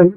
I'm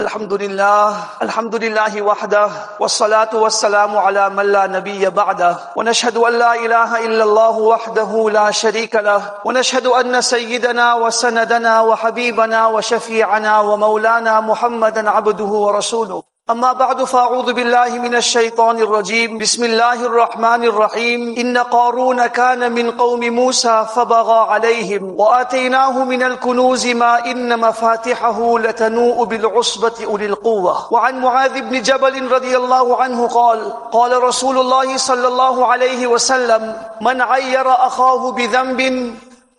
الحمد لله الحمد لله وحده والصلاة والسلام على من لا نبي بعده ونشهد أن لا إله إلا الله وحده لا شريك له ونشهد أن سيدنا وسندنا وحبيبنا وشفيعنا ومولانا محمدا عبده ورسوله أما بعد، فأعوذ بالله من الشيطان الرجيم. بسم الله الرحمن الرحيم. إن قارون كان من قوم موسى فبغى عليهم وآتيناه من الكنوز ما إن مفاتحه لتنوء بالعصبة أولي القوة. وعن معاذ بن جبل رضي الله عنه قال قال رسول الله صلى الله عليه وسلم، من عير أخاه بذنب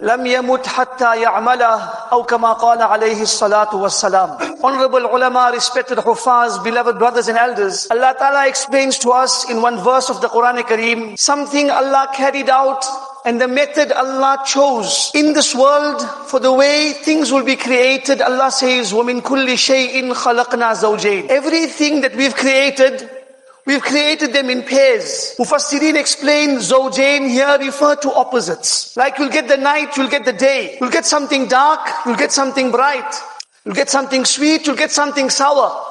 لم يمت حتى يعمله أو كما قال عليه الصلاة والسلام Honorable ulama, respected hufaz, beloved brothers and elders, Allah Ta'ala explains to us in one verse of the Quran Kareem, something Allah carried out and the method Allah chose in this world for the way things will be created. Allah says, وَمِن كُلِّ شَيْءٍ خَلَقْنَا زَوْجَيْنِ Everything that we've created, We've created them in pairs. Mufassirin explain Zawjain here refer to opposites. Like you'll get the night, you'll get the day. You'll get something dark, you'll get something bright. You'll get something sweet, you'll get something sour.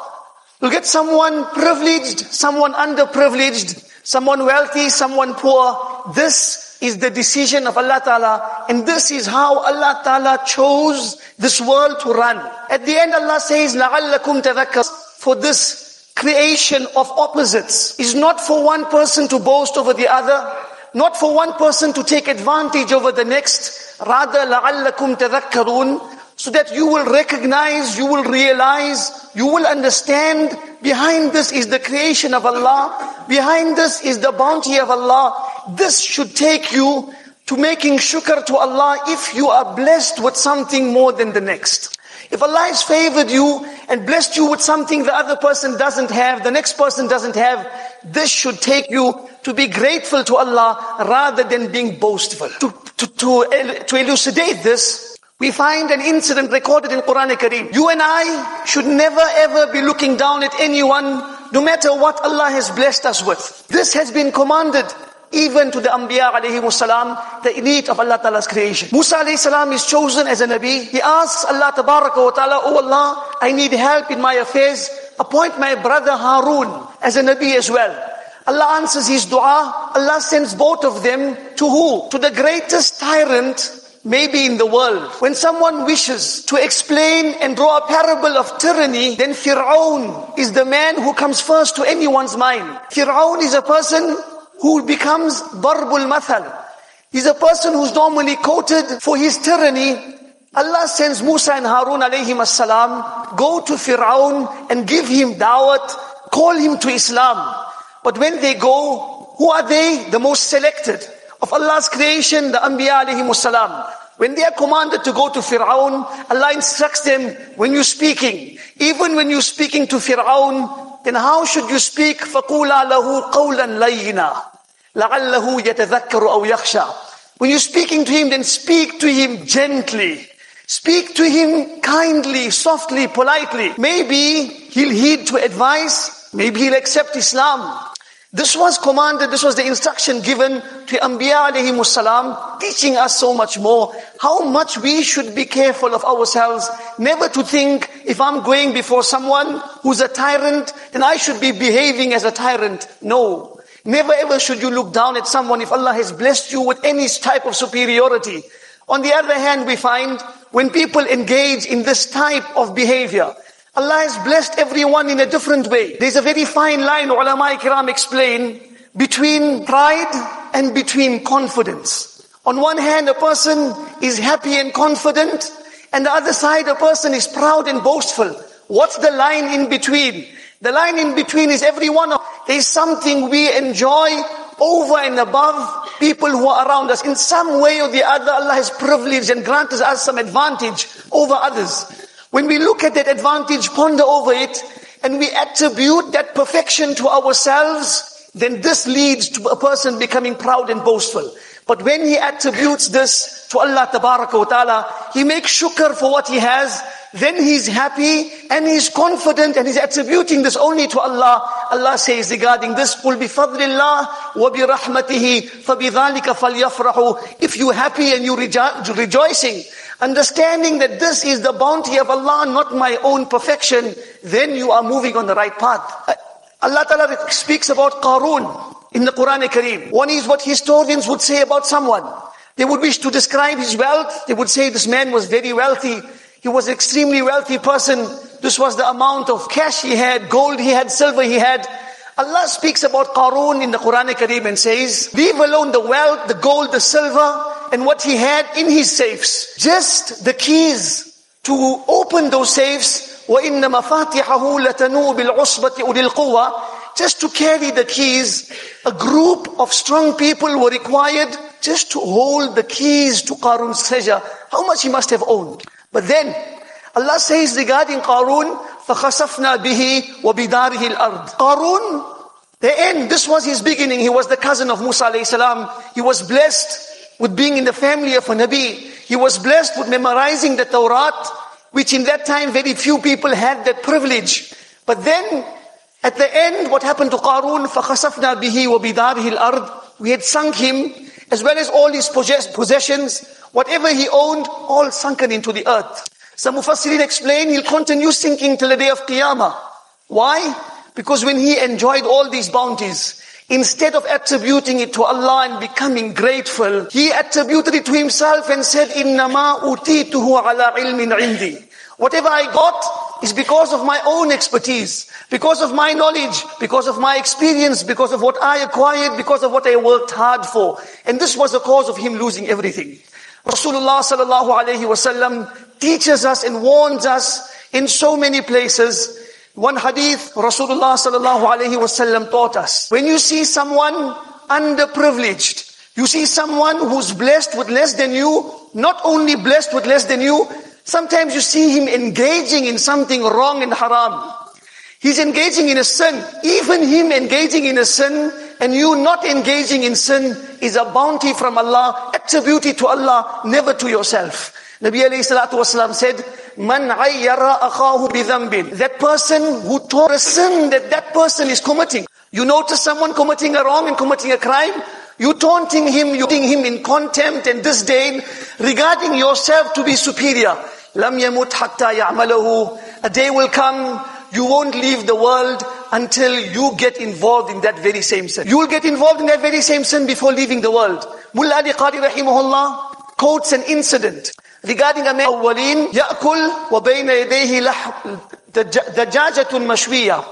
You'll get someone privileged, someone underprivileged, someone wealthy, someone poor. This is the decision of Allah Ta'ala and this is how Allah Ta'ala chose this world to run. At the end Allah says, لَعَلَّكُمْ تَذَكَّرُ For this creation of opposites is not for one person to boast over the other, not for one person to take advantage over the next, rather لَعَلَّكُمْ تَذَكَّرُونَ so that you will recognize, you will realize, you will understand behind this is the creation of Allah, behind this is the bounty of Allah. This should take you to making shukr to Allah if you are blessed with something more than the next. If Allah has favored you and blessed you with something the other person doesn't have, the next person doesn't have, this should take you to be grateful to Allah rather than being boastful. To, to, to, to elucidate this, we find an incident recorded in Quran Kareem. You and I should never ever be looking down at anyone, no matter what Allah has blessed us with. This has been commanded even to the Anbiya alayhi salam, the elite of Allah Ta'ala's creation. Musa alayhi salam is chosen as a Nabi. He asks Allah Ta'ala, Oh Allah, I need help in my affairs. Appoint my brother Harun as a Nabi as well. Allah answers his dua. Allah sends both of them to who? To the greatest tyrant maybe in the world. When someone wishes to explain and draw a parable of tyranny, then Fir'aun is the man who comes first to anyone's mind. Fir'aun is a person who becomes Darbul Mathal. He's a person who's normally quoted for his tyranny. Allah sends Musa and Harun alayhim salam, go to Fir'aun and give him dawat, call him to Islam. But when they go, who are they? The most selected of Allah's creation, the Anbiya alayhi salam. When they are commanded to go to Fir'aun, Allah instructs them, when you're speaking, even when you're speaking to Fir'aun, then how should you speak? فَقُولَا لَهُ قَوْلًا لَيِّنًا لَعَلَّهُ يَتَذَكَّرُ أَوْ يَخْشَى When you're speaking to him, then speak to him gently. Speak to him kindly, softly, politely. Maybe he'll heed to advice. Maybe he'll accept Islam. This was commanded, this was the instruction given to Anbiya alayhi salam, teaching us so much more, how much we should be careful of ourselves, never to think, if I'm going before someone who's a tyrant, then I should be behaving as a tyrant. No. Never ever should you look down at someone if Allah has blessed you with any type of superiority. On the other hand, we find when people engage in this type of behavior, Allah has blessed everyone in a different way. There's a very fine line, ulama kiram explain, between pride and between confidence. On one hand, a person is happy and confident, and the other side, a person is proud and boastful. What's the line in between? The line in between is everyone. Of There's something we enjoy over and above people who are around us. In some way or the other, Allah has privileged and granted us some advantage over others. When we look at that advantage, ponder over it, and we attribute that perfection to ourselves, then this leads to a person becoming proud and boastful. But when he attributes this to Allah Ta'ala, he makes shukr for what he has, then he's happy and he's confident and he's attributing this only to Allah. Allah says regarding this, قُلْ بِفَضْلِ اللَّهِ وَبِرَحْمَتِهِ فَبِذَلِكَ فَلْيَفْرَحُوا If you're happy and you're rejo- rejoicing, understanding that this is the bounty of Allah, not my own perfection, then you are moving on the right path. Uh, Allah Ta'ala speaks about Qarun in the Quran Kareem. One is what historians would say about someone. They would wish to describe his wealth. They would say this man was very wealthy. He was an extremely wealthy person. This was the amount of cash he had, gold he had, silver he had. Allah speaks about Qarun in the Quran Kareem and says, leave alone the wealth, the gold, the silver, and what he had in his safes. Just the keys to open those safes. وَإِنَّ مَفَاتِحَهُ لَتَنُوءُ بِالْعُصْبَةِ أُولِي الْقُوَّةِ Just to carry the keys, a group of strong people were required just to hold the keys to Qarun's treasure. How much he must have owned. But then, Allah says regarding Qarun, فَخَسَفْنَا بِهِ وَبِدَارِهِ الْأَرْضِ Qarun, the end, this was his beginning. He was the cousin of Musa alayhi salam. He was blessed with being in the family of a Nabi. He was blessed with memorizing the Torah, which in that time very few people had that privilege. But then, at the end, what happened to Qarun? فَخَسَفْنَا بِهِ وَبِدَارِهِ الْأَرْضِ We had sunk him, as well as all his possessions, Whatever he owned, all sunken into the earth. Some Mufassirin explain he'll continue sinking till the day of Qiyamah. Why? Because when he enjoyed all these bounties, instead of attributing it to Allah and becoming grateful, he attributed it to himself and said, إِنَّمَا أُتِيتُهُ عَلَى عِلْمٍ عِنْدِي Whatever I got is because of my own expertise, because of my knowledge, because of my experience, because of what I acquired, because of what I worked hard for. And this was the cause of him losing everything. Rasulullah sallallahu alayhi wasallam teaches us and warns us in so many places. One hadith Rasulullah sallallahu alayhi wasallam taught us. When you see someone underprivileged, you see someone who's blessed with less than you, not only blessed with less than you, sometimes you see him engaging in something wrong and haram. He's engaging in a sin. Even him engaging in a sin and you not engaging in sin is a bounty from Allah, attributed to Allah, never to yourself. Nabi alayhi salatu wasalam said, Man ayyara. That person who taught a sin that that person is committing. You notice someone committing a wrong and committing a crime, you taunting him, you putting him in contempt and disdain, regarding yourself to be superior. Lam yamut hatta ya'malahu. A day will come, you won't leave the world until you get involved in that very same sin. You will get involved in that very same sin before leaving the world. Mullah Ali Qari rahimahullah quotes an incident regarding a man awwalin.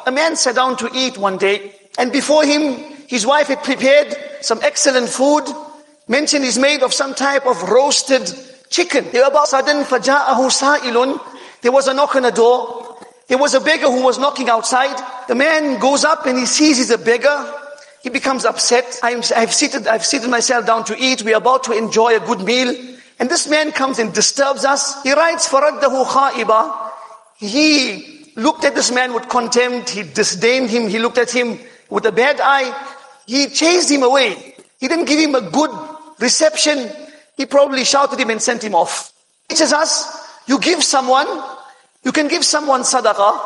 A man sat down to eat one day and before him his wife had prepared some excellent food. Mention is made of some type of roasted chicken. There was a knock on the door. there was a beggar who was knocking outside. The man goes up and he sees he's a beggar. He becomes upset. i have seated, I've seated myself down to eat. We're about to enjoy a good meal. And this man comes and disturbs us. He writes, فَرَدَّهُ خَائِبًا He looked at this man with contempt. He disdained him. He looked at him with a bad eye. He chased him away. He didn't give him a good reception. He probably shouted him and sent him off. Teaches us, you give someone you can give someone sadaqah,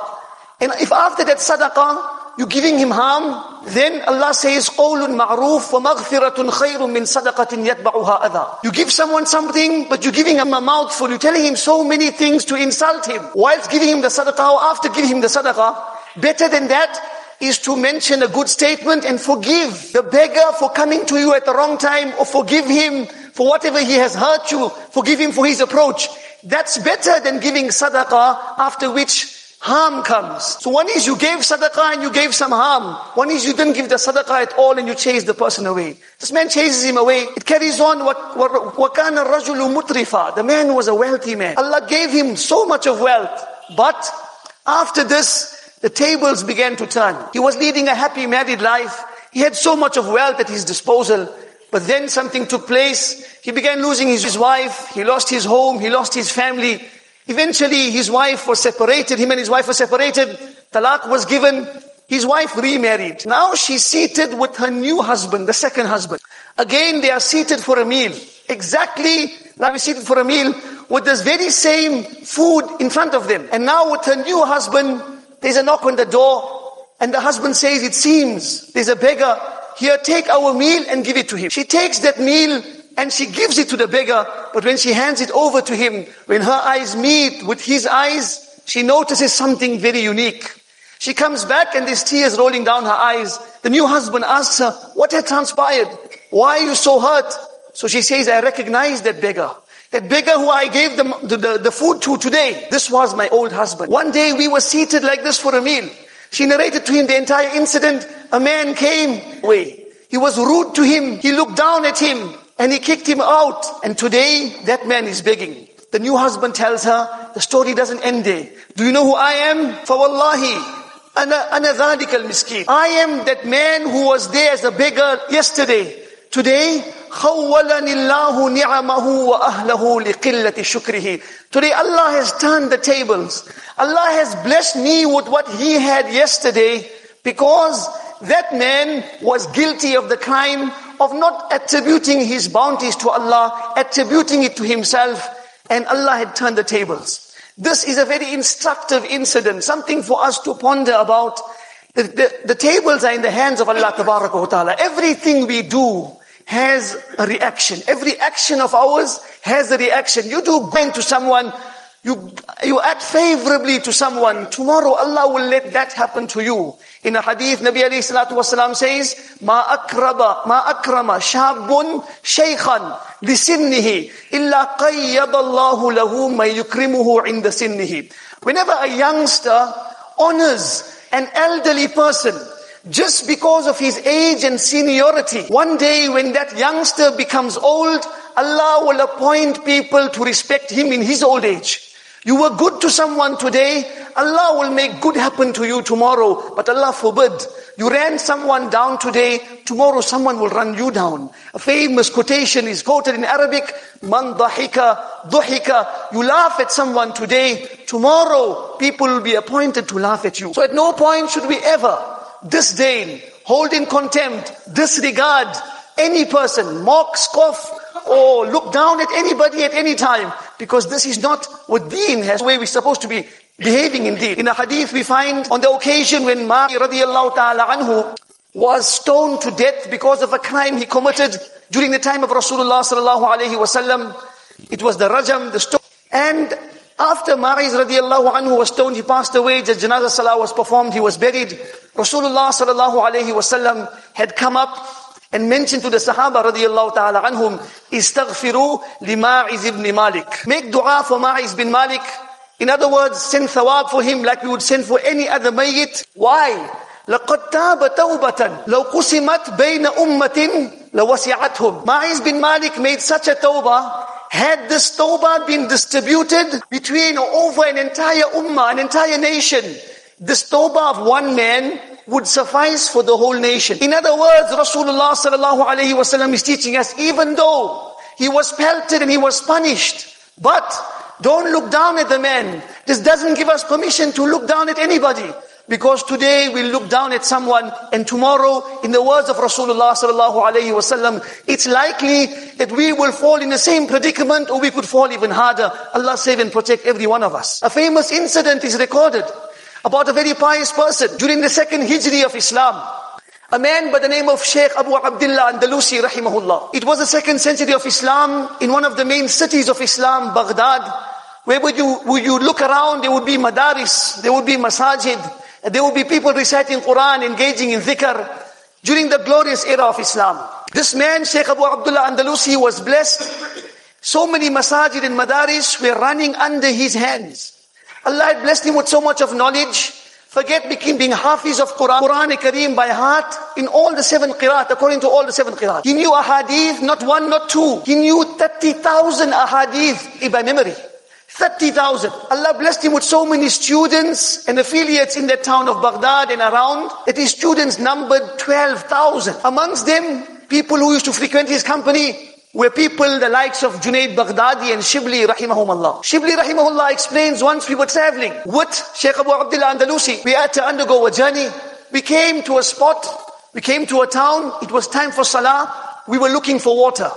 and if after that sadaqah, you're giving him harm, then Allah says, قَوْلٌ مَعْرُوفٌ وَمَغْفِرَةٌ خَيْرٌ مِّن صَدَقَةٍ يَتْبَعُهَا أَذَى You give someone something, but you're giving him a mouthful. You're telling him so many things to insult him. Whilst giving him the sadaqah or after giving him the sadaqah, better than that is to mention a good statement and forgive the beggar for coming to you at the wrong time or forgive him for whatever he has hurt you. Forgive him for his approach. That's better than giving sadaqah after which harm comes. So one is you gave sadaqah and you gave some harm. One is you didn't give the sadaqah at all and you chased the person away. This man chases him away. It carries on. وَكَانَ الرَّجُلُ مُطْرِفًا The man was a wealthy man. Allah gave him so much of wealth. But after this, the tables began to turn. He was leading a happy married life. He had so much of wealth at his disposal. But then something took place. He began losing his wife. He lost his home. He lost his family. Eventually, his wife was separated. Him and his wife were separated. Talaq was given. His wife remarried. Now she's seated with her new husband, the second husband. Again, they are seated for a meal. Exactly, now we're seated for a meal with this very same food in front of them. And now with her new husband, there's a knock on the door. And the husband says, it seems there's a beggar. Here, take our meal and give it to him. She takes that meal and she gives it to the beggar, but when she hands it over to him, when her eyes meet with his eyes, she notices something very unique. She comes back and there's tears rolling down her eyes. The new husband asks her, what had transpired? Why are you so hurt? So she says, I recognize that beggar. That beggar who I gave the, the, the food to today. This was my old husband. One day we were seated like this for a meal. She narrated to him the entire incident. A man came away. He was rude to him. He looked down at him and he kicked him out. And today, that man is begging. The new husband tells her, the story doesn't end there. Do you know who I am? For wallahi, ana dhalika al-miskin. I am that man who was there as a beggar yesterday. Today, خَوَّلَنِ اللَّهُ نِعَمَهُ وَأَهْلَهُ لِقِلَّةِ شُكْرِهِ Today Allah has turned the tables. Allah has blessed me with what He had yesterday because that man was guilty of the crime of not attributing his bounties to Allah, attributing it to himself, and Allah had turned the tables. This is a very instructive incident, something for us to ponder about. The, the, the tables are in the hands of Allah Ta'ala. Everything we do has a reaction. Every action of ours has a reaction. You do going to someone, you, you act favorably to someone. Tomorrow Allah will let that happen to you. In a hadith, Nabi alayhi salatu wasalam says, Ma akraba, ma akrama, shabun shaykhan, lisinnihi, illa qayyadallahu lahu may yukrimuhu inda sinnihi. Whenever a youngster honors an elderly person, just because of his age and seniority. One day when that youngster becomes old, Allah will appoint people to respect him in his old age. You were good to someone today, Allah will make good happen to you tomorrow. But Allah forbid. You ran someone down today, tomorrow someone will run you down. A famous quotation is quoted in Arabic, Man dahika, duhika. You laugh at someone today, tomorrow people will be appointed to laugh at you. So at no point should we ever disdain, hold in contempt, disregard any person, mock, scoff, or look down at anybody at any time. Because this is not what deen has, way we're supposed to be behaving indeed. In a hadith we find on the occasion when Ma'iz radiallahu ta'ala anhu was stoned to death because of a crime he committed during the time of Rasulullah sallallahu alayhi wasallam. It was the rajam, the stone. And after Ma'iz radiallahu anhu was stoned, he passed away, the janazah salah was performed, he was buried. Rasulullah sallallahu alayhi wasallam had come up and mentioned to the Sahaba radiallahu ta'ala anhum, istaghfiru li Ma'iz ibn Malik. Make dua for Ma'iz bin Malik. In other words, send thawab for him like we would send for any other mayyit. Why? لقد تاب توبة لو قسمت بين أمة لوسعتهم. Ma'iz bin Malik made such a tawbah had this tawbah been distributed between or over an entire ummah, an entire nation, this tawbah of one man would suffice for the whole nation. In other words, Rasulullah sallallahu alayhi wasallam is teaching us, even though he was pelted and he was punished, but don't look down at the man. This doesn't give us permission to look down at anybody. Because today we look down at someone and tomorrow, in the words of Rasulullah sallallahu alayhi wasallam, it's likely that we will fall in the same predicament or we could fall even harder. Allah save and protect every one of us. A famous incident is recorded about a very pious person during the second hijri of Islam. A man by the name of Sheikh Abu Abdullah Andalusi rahimahullah. It was the second century of Islam in one of the main cities of Islam, Baghdad. Where would you, would you look around, there would be madaris, there would be masajid, there would be people reciting Quran, engaging in dhikr during the glorious era of Islam. This man, Sheikh Abu Abdullah Andalusi, was blessed. So many masajid and madaris were running under his hands. Allah had blessed him with so much of knowledge. Forget being, being hafiz of Quran, Quran Kareem by heart in all the seven qiraat, according to all the seven qiraat. He knew ahadith, not one, not two. He knew 30,000 ahadith eh, by memory. 30,000. Allah blessed him with so many students and affiliates in the town of Baghdad and around that his students numbered 12,000. Amongst them, people who used to frequent his company were people the likes of Junaid Baghdadi and Shibli rahimahumullah. Shibli rahimahullah explains once we were traveling with Sheikh Abu Abdullah Andalusi. We had to undergo a journey. We came to a spot. We came to a town. It was time for salah. We were looking for water.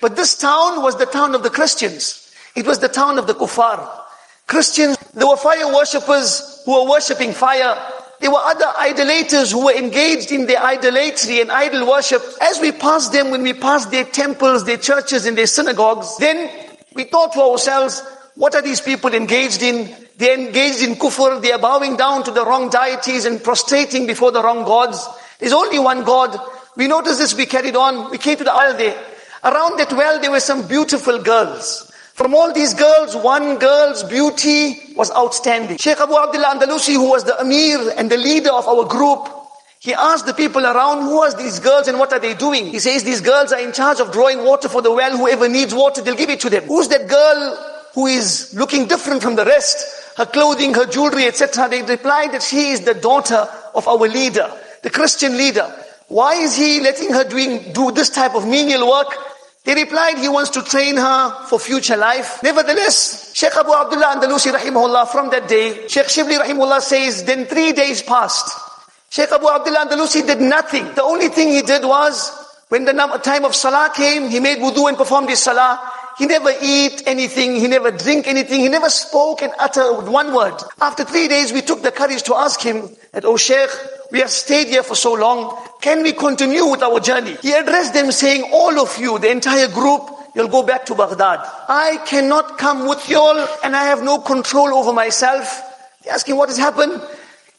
But this town was the town of the Christians. It was the town of the kuffar. Christians, there were fire worshippers who were worshipping fire. There were other idolaters who were engaged in their idolatry and idol worship. As we passed them, when we passed their temples, their churches and their synagogues, then we thought to ourselves, what are these people engaged in? They're engaged in kufr, they are bowing down to the wrong deities and prostrating before the wrong gods. There's only one God. We noticed this, we carried on, we came to the there. Around that well, there were some beautiful girls. From all these girls, one girl's beauty was outstanding. Sheikh Abu Abdullah Andalusi, who was the Amir and the leader of our group, he asked the people around, who are these girls and what are they doing? He says, these girls are in charge of drawing water for the well. Whoever needs water, they'll give it to them. Who's that girl who is looking different from the rest? Her clothing, her jewelry, etc. They replied that she is the daughter of our leader, the Christian leader. Why is he letting her doing, do this type of menial work? He replied he wants to train her for future life. Nevertheless, Sheikh Abu Abdullah Andalusi rahimahullah from that day, Sheikh Shibli rahimahullah says, then three days passed. Sheikh Abu Abdullah Andalusi did nothing. The only thing he did was, when the time of salah came, he made wudu and performed his salah. He never eat anything, he never drink anything, he never spoke and uttered one word. After three days, we took the courage to ask him that, oh Sheikh, we have stayed here for so long. Can we continue with our journey? He addressed them saying, all of you, the entire group, you'll go back to Baghdad. I cannot come with you all and I have no control over myself. They asked him what has happened.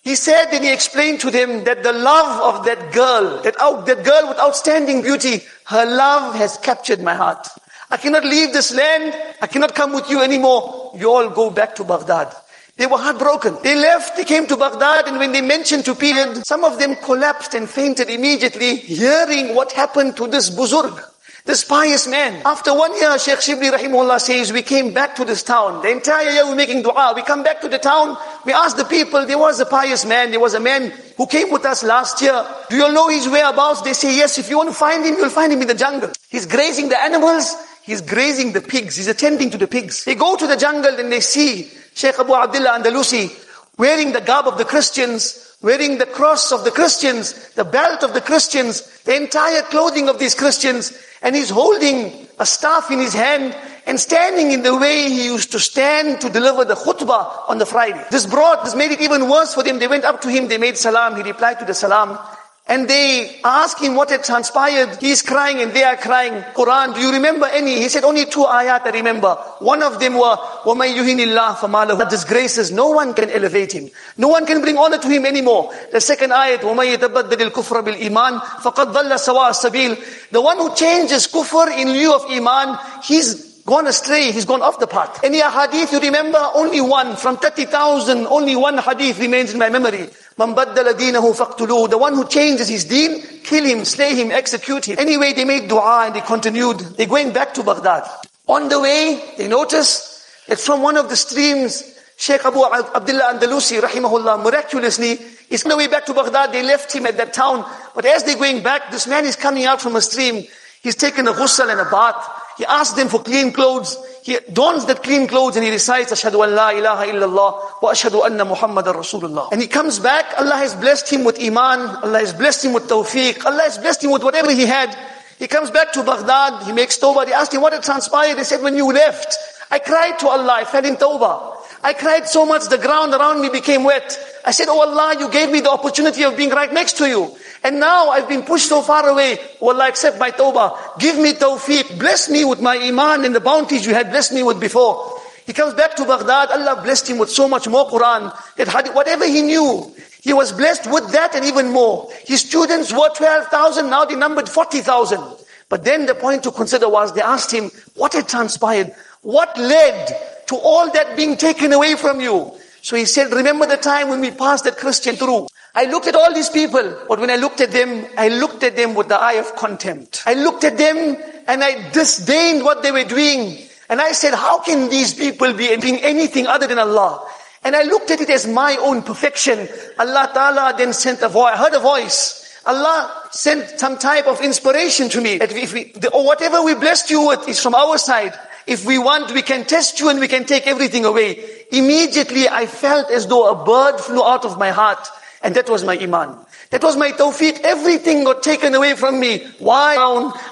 He said and he explained to them that the love of that girl, that, out, that girl with outstanding beauty, her love has captured my heart. I cannot leave this land. I cannot come with you anymore. You all go back to Baghdad. They were heartbroken. They left, they came to Baghdad, and when they mentioned to people, some of them collapsed and fainted immediately, hearing what happened to this buzurg, this pious man. After one year, Sheikh Shibli Rahimullah says, we came back to this town. The entire year we're making dua. We come back to the town, we asked the people, there was a pious man, there was a man who came with us last year. Do you all know his whereabouts? They say, yes, if you want to find him, you'll find him in the jungle. He's grazing the animals, he's grazing the pigs, he's attending to the pigs. They go to the jungle and they see Sheikh Abu Abdullah Andalusi, wearing the garb of the Christians, wearing the cross of the Christians, the belt of the Christians, the entire clothing of these Christians, and he's holding a staff in his hand and standing in the way he used to stand to deliver the khutbah on the Friday. This brought, this made it even worse for them. They went up to him, they made salam, he replied to the salam, and they ask him what had transpired. He's crying and they are crying. Quran, do you remember any? He said, only two ayat I remember. One of them were, وَمَن يُهِنِ اللَّهِ فَمَا لَهُ disgraces. No one can elevate him. No one can bring honor to him anymore. The second ayat, وَمَن يَتَبَدَّلِ الْكُفْرَ بِالْإِيمَانِ فَقَدْ ضَلَّ سَوَاءَ السَّبِيلِ The one who changes kufr in lieu of iman, he's gone astray, he's gone off the path. Any hadith you remember? Only one. From 30,000, only one hadith remains in my memory. Man baddala deenahu faqtuluhu. The one who changes his deen, kill him, slay him, execute him. Anyway, they made dua and they continued. They're going back to Baghdad. On the way, they notice that from one of the streams, Sheikh Abu Abdullah Andalusi, rahimahullah, miraculously, is on the way back to Baghdad. They left him at that town. But as they're going back, this man is coming out from a stream. He's taken a ghusl and a bath. He asks them for clean clothes. He dons that clean clothes and he recites, Ashhadu an la ilaha illallah wa ashhadu anna Muhammadan Rasulullah. And he comes back, Allah has blessed him with iman, Allah has blessed him with tawfiq, Allah has blessed him with whatever he had. He comes back to Baghdad, he makes tawbah, they asked him what had transpired. They said, when you left, I cried to Allah, I fell in tawbah. I cried so much, the ground around me became wet. I said, Oh Allah, you gave me the opportunity of being right next to you. And now I've been pushed so far away. Wallah, accept my tawbah. Give me tawfiq. Bless me with my iman and the bounties you had blessed me with before. He comes back to Baghdad. Allah blessed him with so much more Quran that whatever he knew, he was blessed with that and even more. His students were 12,000. Now they numbered 40,000. But then the point to consider was they asked him, what had transpired? What led to all that being taken away from you? So he said, remember the time when we passed that Christian through. I looked at all these people, but when I looked at them, I looked at them with the eye of contempt. I looked at them and I disdained what they were doing. And I said, how can these people be doing anything other than Allah? And I looked at it as my own perfection. Allah Ta'ala then sent a voice, I heard a voice. Allah sent some type of inspiration to me. That if we, the, or whatever we blessed you with is from our side. If we want, we can test you and we can take everything away. Immediately I felt as though a bird flew out of my heart. And that was my iman. That was my tawfiq. Everything got taken away from me. Why?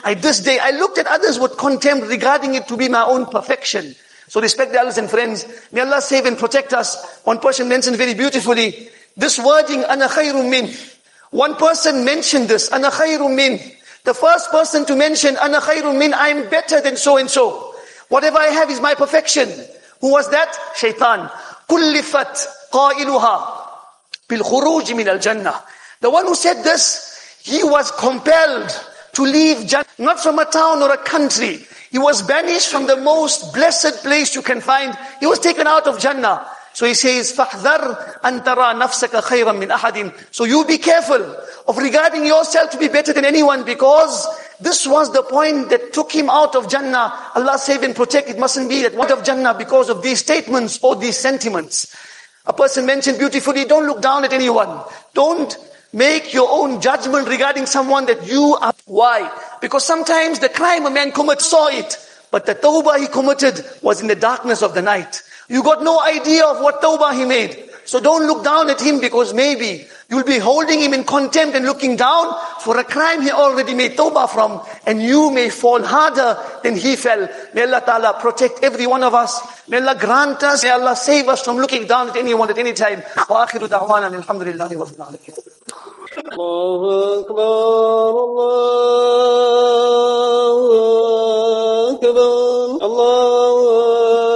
I, this day, I looked at others with contempt regarding it to be my own perfection. So respect the elders and friends. May Allah save and protect us. One person mentioned very beautifully, this wording, ana khayrum min. One person mentioned this, ana khayrum min. The first person to mention, ana khayrum min, I am better than so and so. Whatever I have is my perfection. Who was that? Shaitan. كلفت قائلها بالخروج من الجنة. The one who said this, he was compelled to leave Jannah, not from a town or a country. He was banished from the most blessed place you can find. He was taken out of Jannah. So he says, فَحْذَرْ أَن تَرَى نَفْسَكَ خَيْرًا مِنْ أَحَدٍ So you be careful of regarding yourself to be better than anyone because this was the point that took him out of Jannah. Allah save and protect. It mustn't be that one of Jannah because of these statements or these sentiments. A person mentioned beautifully, don't look down at anyone. Don't make your own judgment regarding someone that you are. Why? Because sometimes the crime a man commits saw it, but the tawbah he committed was in the darkness of the night. You got no idea of what tawbah he made. So don't look down at him because maybe you'll be holding him in contempt and looking down for a crime he already made tawbah from and you may fall harder than he fell. May Allah Ta'ala protect every one of us. May Allah grant us. May Allah save us from looking down at anyone at any time. وآخر دعوانا الحمد لله رب العالمين. الله أكبر الله أكبر الله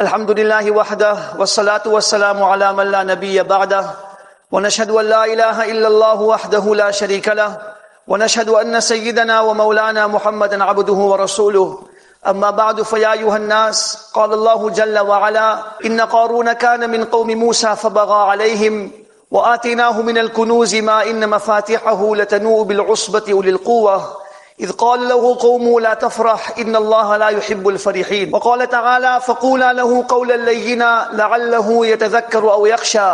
الحمد لله وحده والصلاة والسلام على من لا نبي بعده ونشهد أن لا إله إلا الله وحده لا شريك له ونشهد أن سيدنا ومولانا محمدا عبده ورسوله أما بعد فيا أيها الناس قال الله جل وعلا إن قارون كان من قوم موسى فبغى عليهم وآتيناه من الكنوز ما إن مفاتحه لتنوء بالعصبة أولي القوة إذ قال له قومه لا تفرح إن الله لا يحب الفرحين. وقال تعالى فقولا له قولا لينا لعله يتذكر أو يخشى.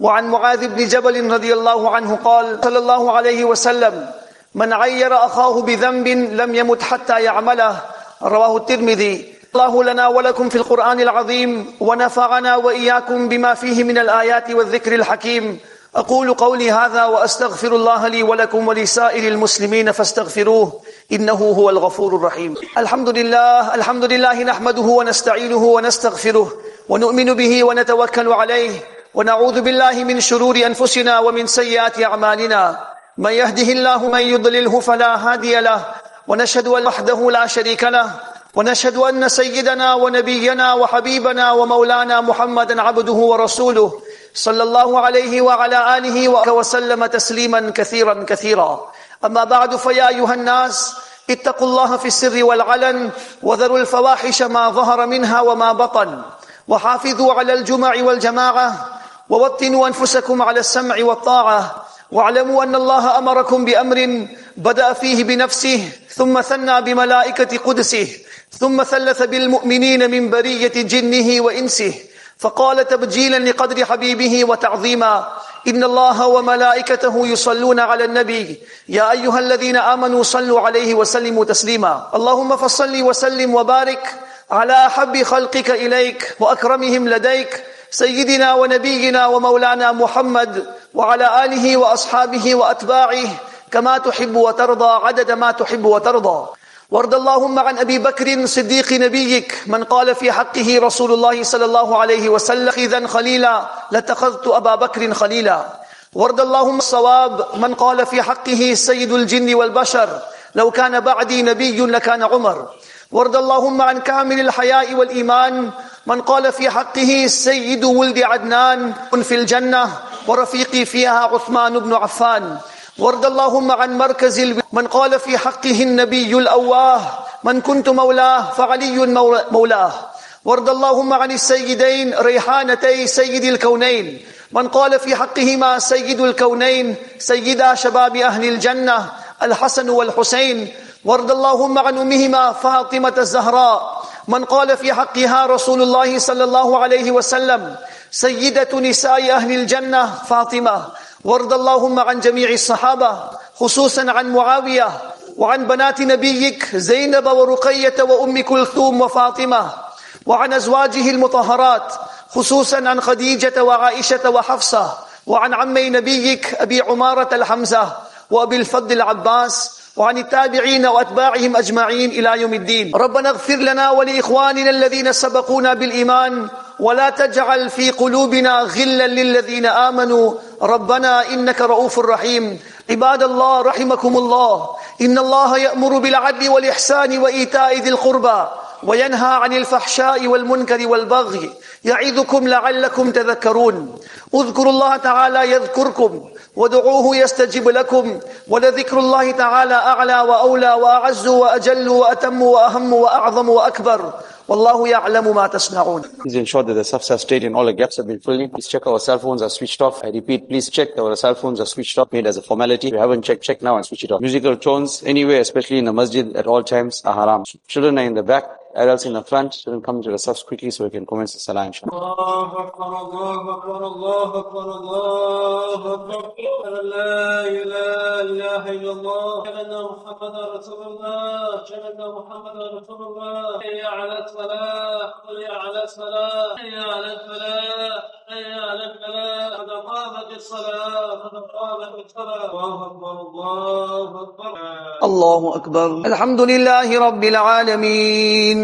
وعن معاذ بن جبل رضي الله عنه قال صلى الله عليه وسلم من عير أخاه بذنب لم يمت حتى يعمله رواه الترمذي الله لنا ولكم في القرآن العظيم ونفعنا وإياكم بما فيه من الآيات والذكر الحكيم أقول قولي هذا وأستغفر الله لي ولكم ولسائر المسلمين فاستغفروه إنه هو الغفور الرحيم. الحمد لله الحمد لله نحمده ونستعينه ونستغفره ونؤمن به ونتوكل عليه ونعوذ بالله من شرور أنفسنا ومن سيئات أعمالنا. من يهده الله من يضلله فلا هادي له ونشهد أن وحده لا شريك له ونشهد أن سيدنا ونبينا وحبيبنا ومولانا محمدا عبده ورسوله صلى الله عليه وعلى آله وسلم تسليما كثيرا كثيرا. أما بعد فيا أيها الناس اتقوا الله في السر والعلن وذروا الفواحش ما ظهر منها وما بطن وحافظوا على الجمع والجماعة ووطنوا أنفسكم على السمع والطاعة واعلموا أن الله أمركم بأمر بدأ فيه بنفسه ثم ثنى بملائكة قدسه ثم ثلث بالمؤمنين من برية جنه وإنسه فقال تبجيلا لقدر حبيبه وتعظيما إن الله وملائكته يصلون على النبي. يا أيها الذين آمنوا صلوا عليه وسلموا تسليما. اللهم فصل وسلم وبارك على أحب خلقك إليك وأكرمهم لديك سيدنا ونبينا ومولانا محمد وعلى آله وأصحابه وأتباعه كما تحب وترضى عدد ما تحب وترضى. وارض اللهم عن أبي بكر صديق نبيك من قال في حقه رسول الله صلى الله عليه وسلم إذا خليلا لاتخذت أبا بكر خليلا. وارض اللهم الصواب من قال في حقه سيد الجن والبشر لو كان بعدي نبي لكان عمر. وارض اللهم عن كامل الحياء والإيمان من قال في حقه سيد ولد عدنان في الجنة ورفيقي فيها عثمان بن عفان. وارض اللهم عن مركز الب... من قال في حقه النبي الأواه من كنت مولاه فعلي مولاه. وارض اللهم عن السيدين ريحانتي سيد الكونين من قال في حقهما سيد الكونين سيدا شباب أهل الجنة الحسن والحسين. وارض اللهم عن أمهما فاطمة الزهراء من قال في حقها رسول الله صلى الله عليه وسلم سيدة نساء أهل الجنة فاطمة. وارض اللهم عن جميع الصحابة خصوصا عن معاوية وعن بنات نبيك زينب ورقية وأم كلثوم وفاطمة وعن أزواجه المطهرات خصوصا عن خديجة وعائشة وحفصة وعن عمي نبيك أبي عمارة الحمزة وأبي الفضل العباس وعن التابعين وأتباعهم أجمعين إلى يوم الدين. ربنا اغفر لنا ولإخواننا الذين سبقونا بالإيمان ولا تجعل في قلوبنا غلا للذين آمنوا. ربنا إنك رؤوف رحيم. عباد الله رحمكم الله. إن الله يأمر بالعدل والإحسان وإيتاء ذي القربى. وينهى عن الفحشاء والمنكر والبغي يعظكم لعلكم تذكرون اذكروا الله تعالى يذكركم ودعوه يستجب لكم ولذكر الله تعالى أعلى وأولى وأعز وأجل وأتم وأهم وأعظم وأكبر والله يعلم ما تصنعون Please ensure that the subs straight and all the gaps have been filled. Please check our cell phones are switched off. I repeat, please check that our cell phones are switched off, made as a formality. If you haven't checked, check now and switch it off. Musical tones anywhere, especially in the masjid at all times, are haram. Children are in the back, adults in the front shouldn't come to the subs quickly so we can commence the salah الله أكبر الحمد لله رب العالمين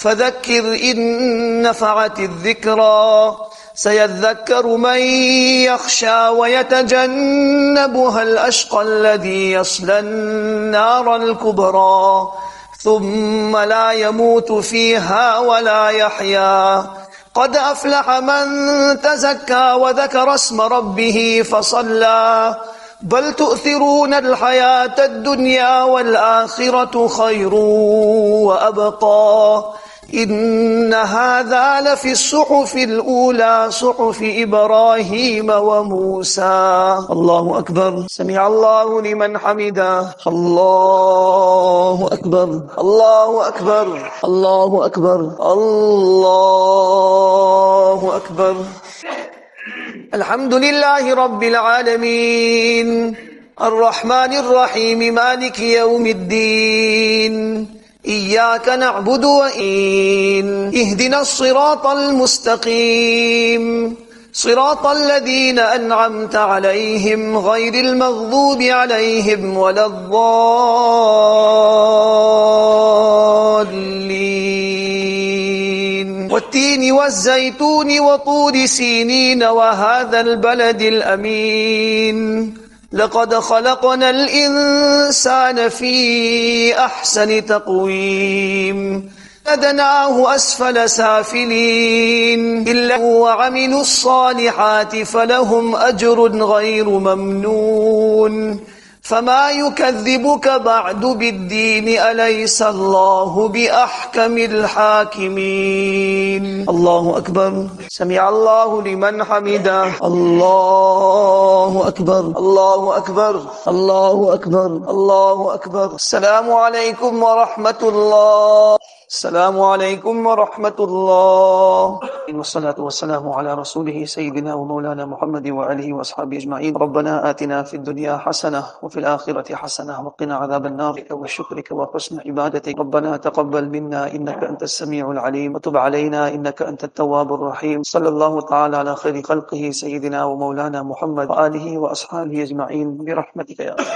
فذكر إن نفعت الذكرى. سيذكر من يخشى ويتجنبها الأشقى الذي يصلى النار الكبرى. ثم لا يموت فيها ولا يحيا. قد أفلح من تزكى وذكر اسم ربه فصلى. بل تؤثرون الحياة الدنيا والآخرة خير وأبقى. إن هذا لفي الصحف الأولى صحف إبراهيم وموسى. الله أكبر. سمع الله لمن حمده. الله أكبر. الله أكبر. الله أكبر. الله أكبر. الحمد لله رب العالمين. الرحمن الرحيم مالك يوم الدين. إياك نعبد وإن اهدنا الصراط المستقيم. صراط الذين أنعمت عليهم غير المغضوب عليهم ولا الضالين. والتين والزيتون وطور سينين وهذا البلد الأمين. لقد خلقنا الإنسان في أحسن تقويم. أدناه أسفل سافلين. إلا وعملوا الصالحات فلهم أجر غير ممنون. فما يكذبك بعد بالدين أليس الله بأحكم الحاكمين الله أكبر. سمع الله لمن حمده. الله أكبر. الله أكبر. الله أكبر. الله أكبر. السلام عليكم ورحمة الله. السلام عليكم ورحمة الله. والصلاة والسلام على رسوله سيدنا ومولانا محمد وآله وأصحابه أجمعين. ربنا آتنا في الدنيا حسنة وفي الآخرة حسنة وقنا عذاب النار. وشكرك وحسن عبادتك. ربنا تقبل منا إنك أنت السميع العليم. وتب علينا إنك أنت التواب الرحيم. صلى الله تعالى على خير خلقه سيدنا ومولانا محمد وآله وأصحابه أجمعين. برحمتك يا رب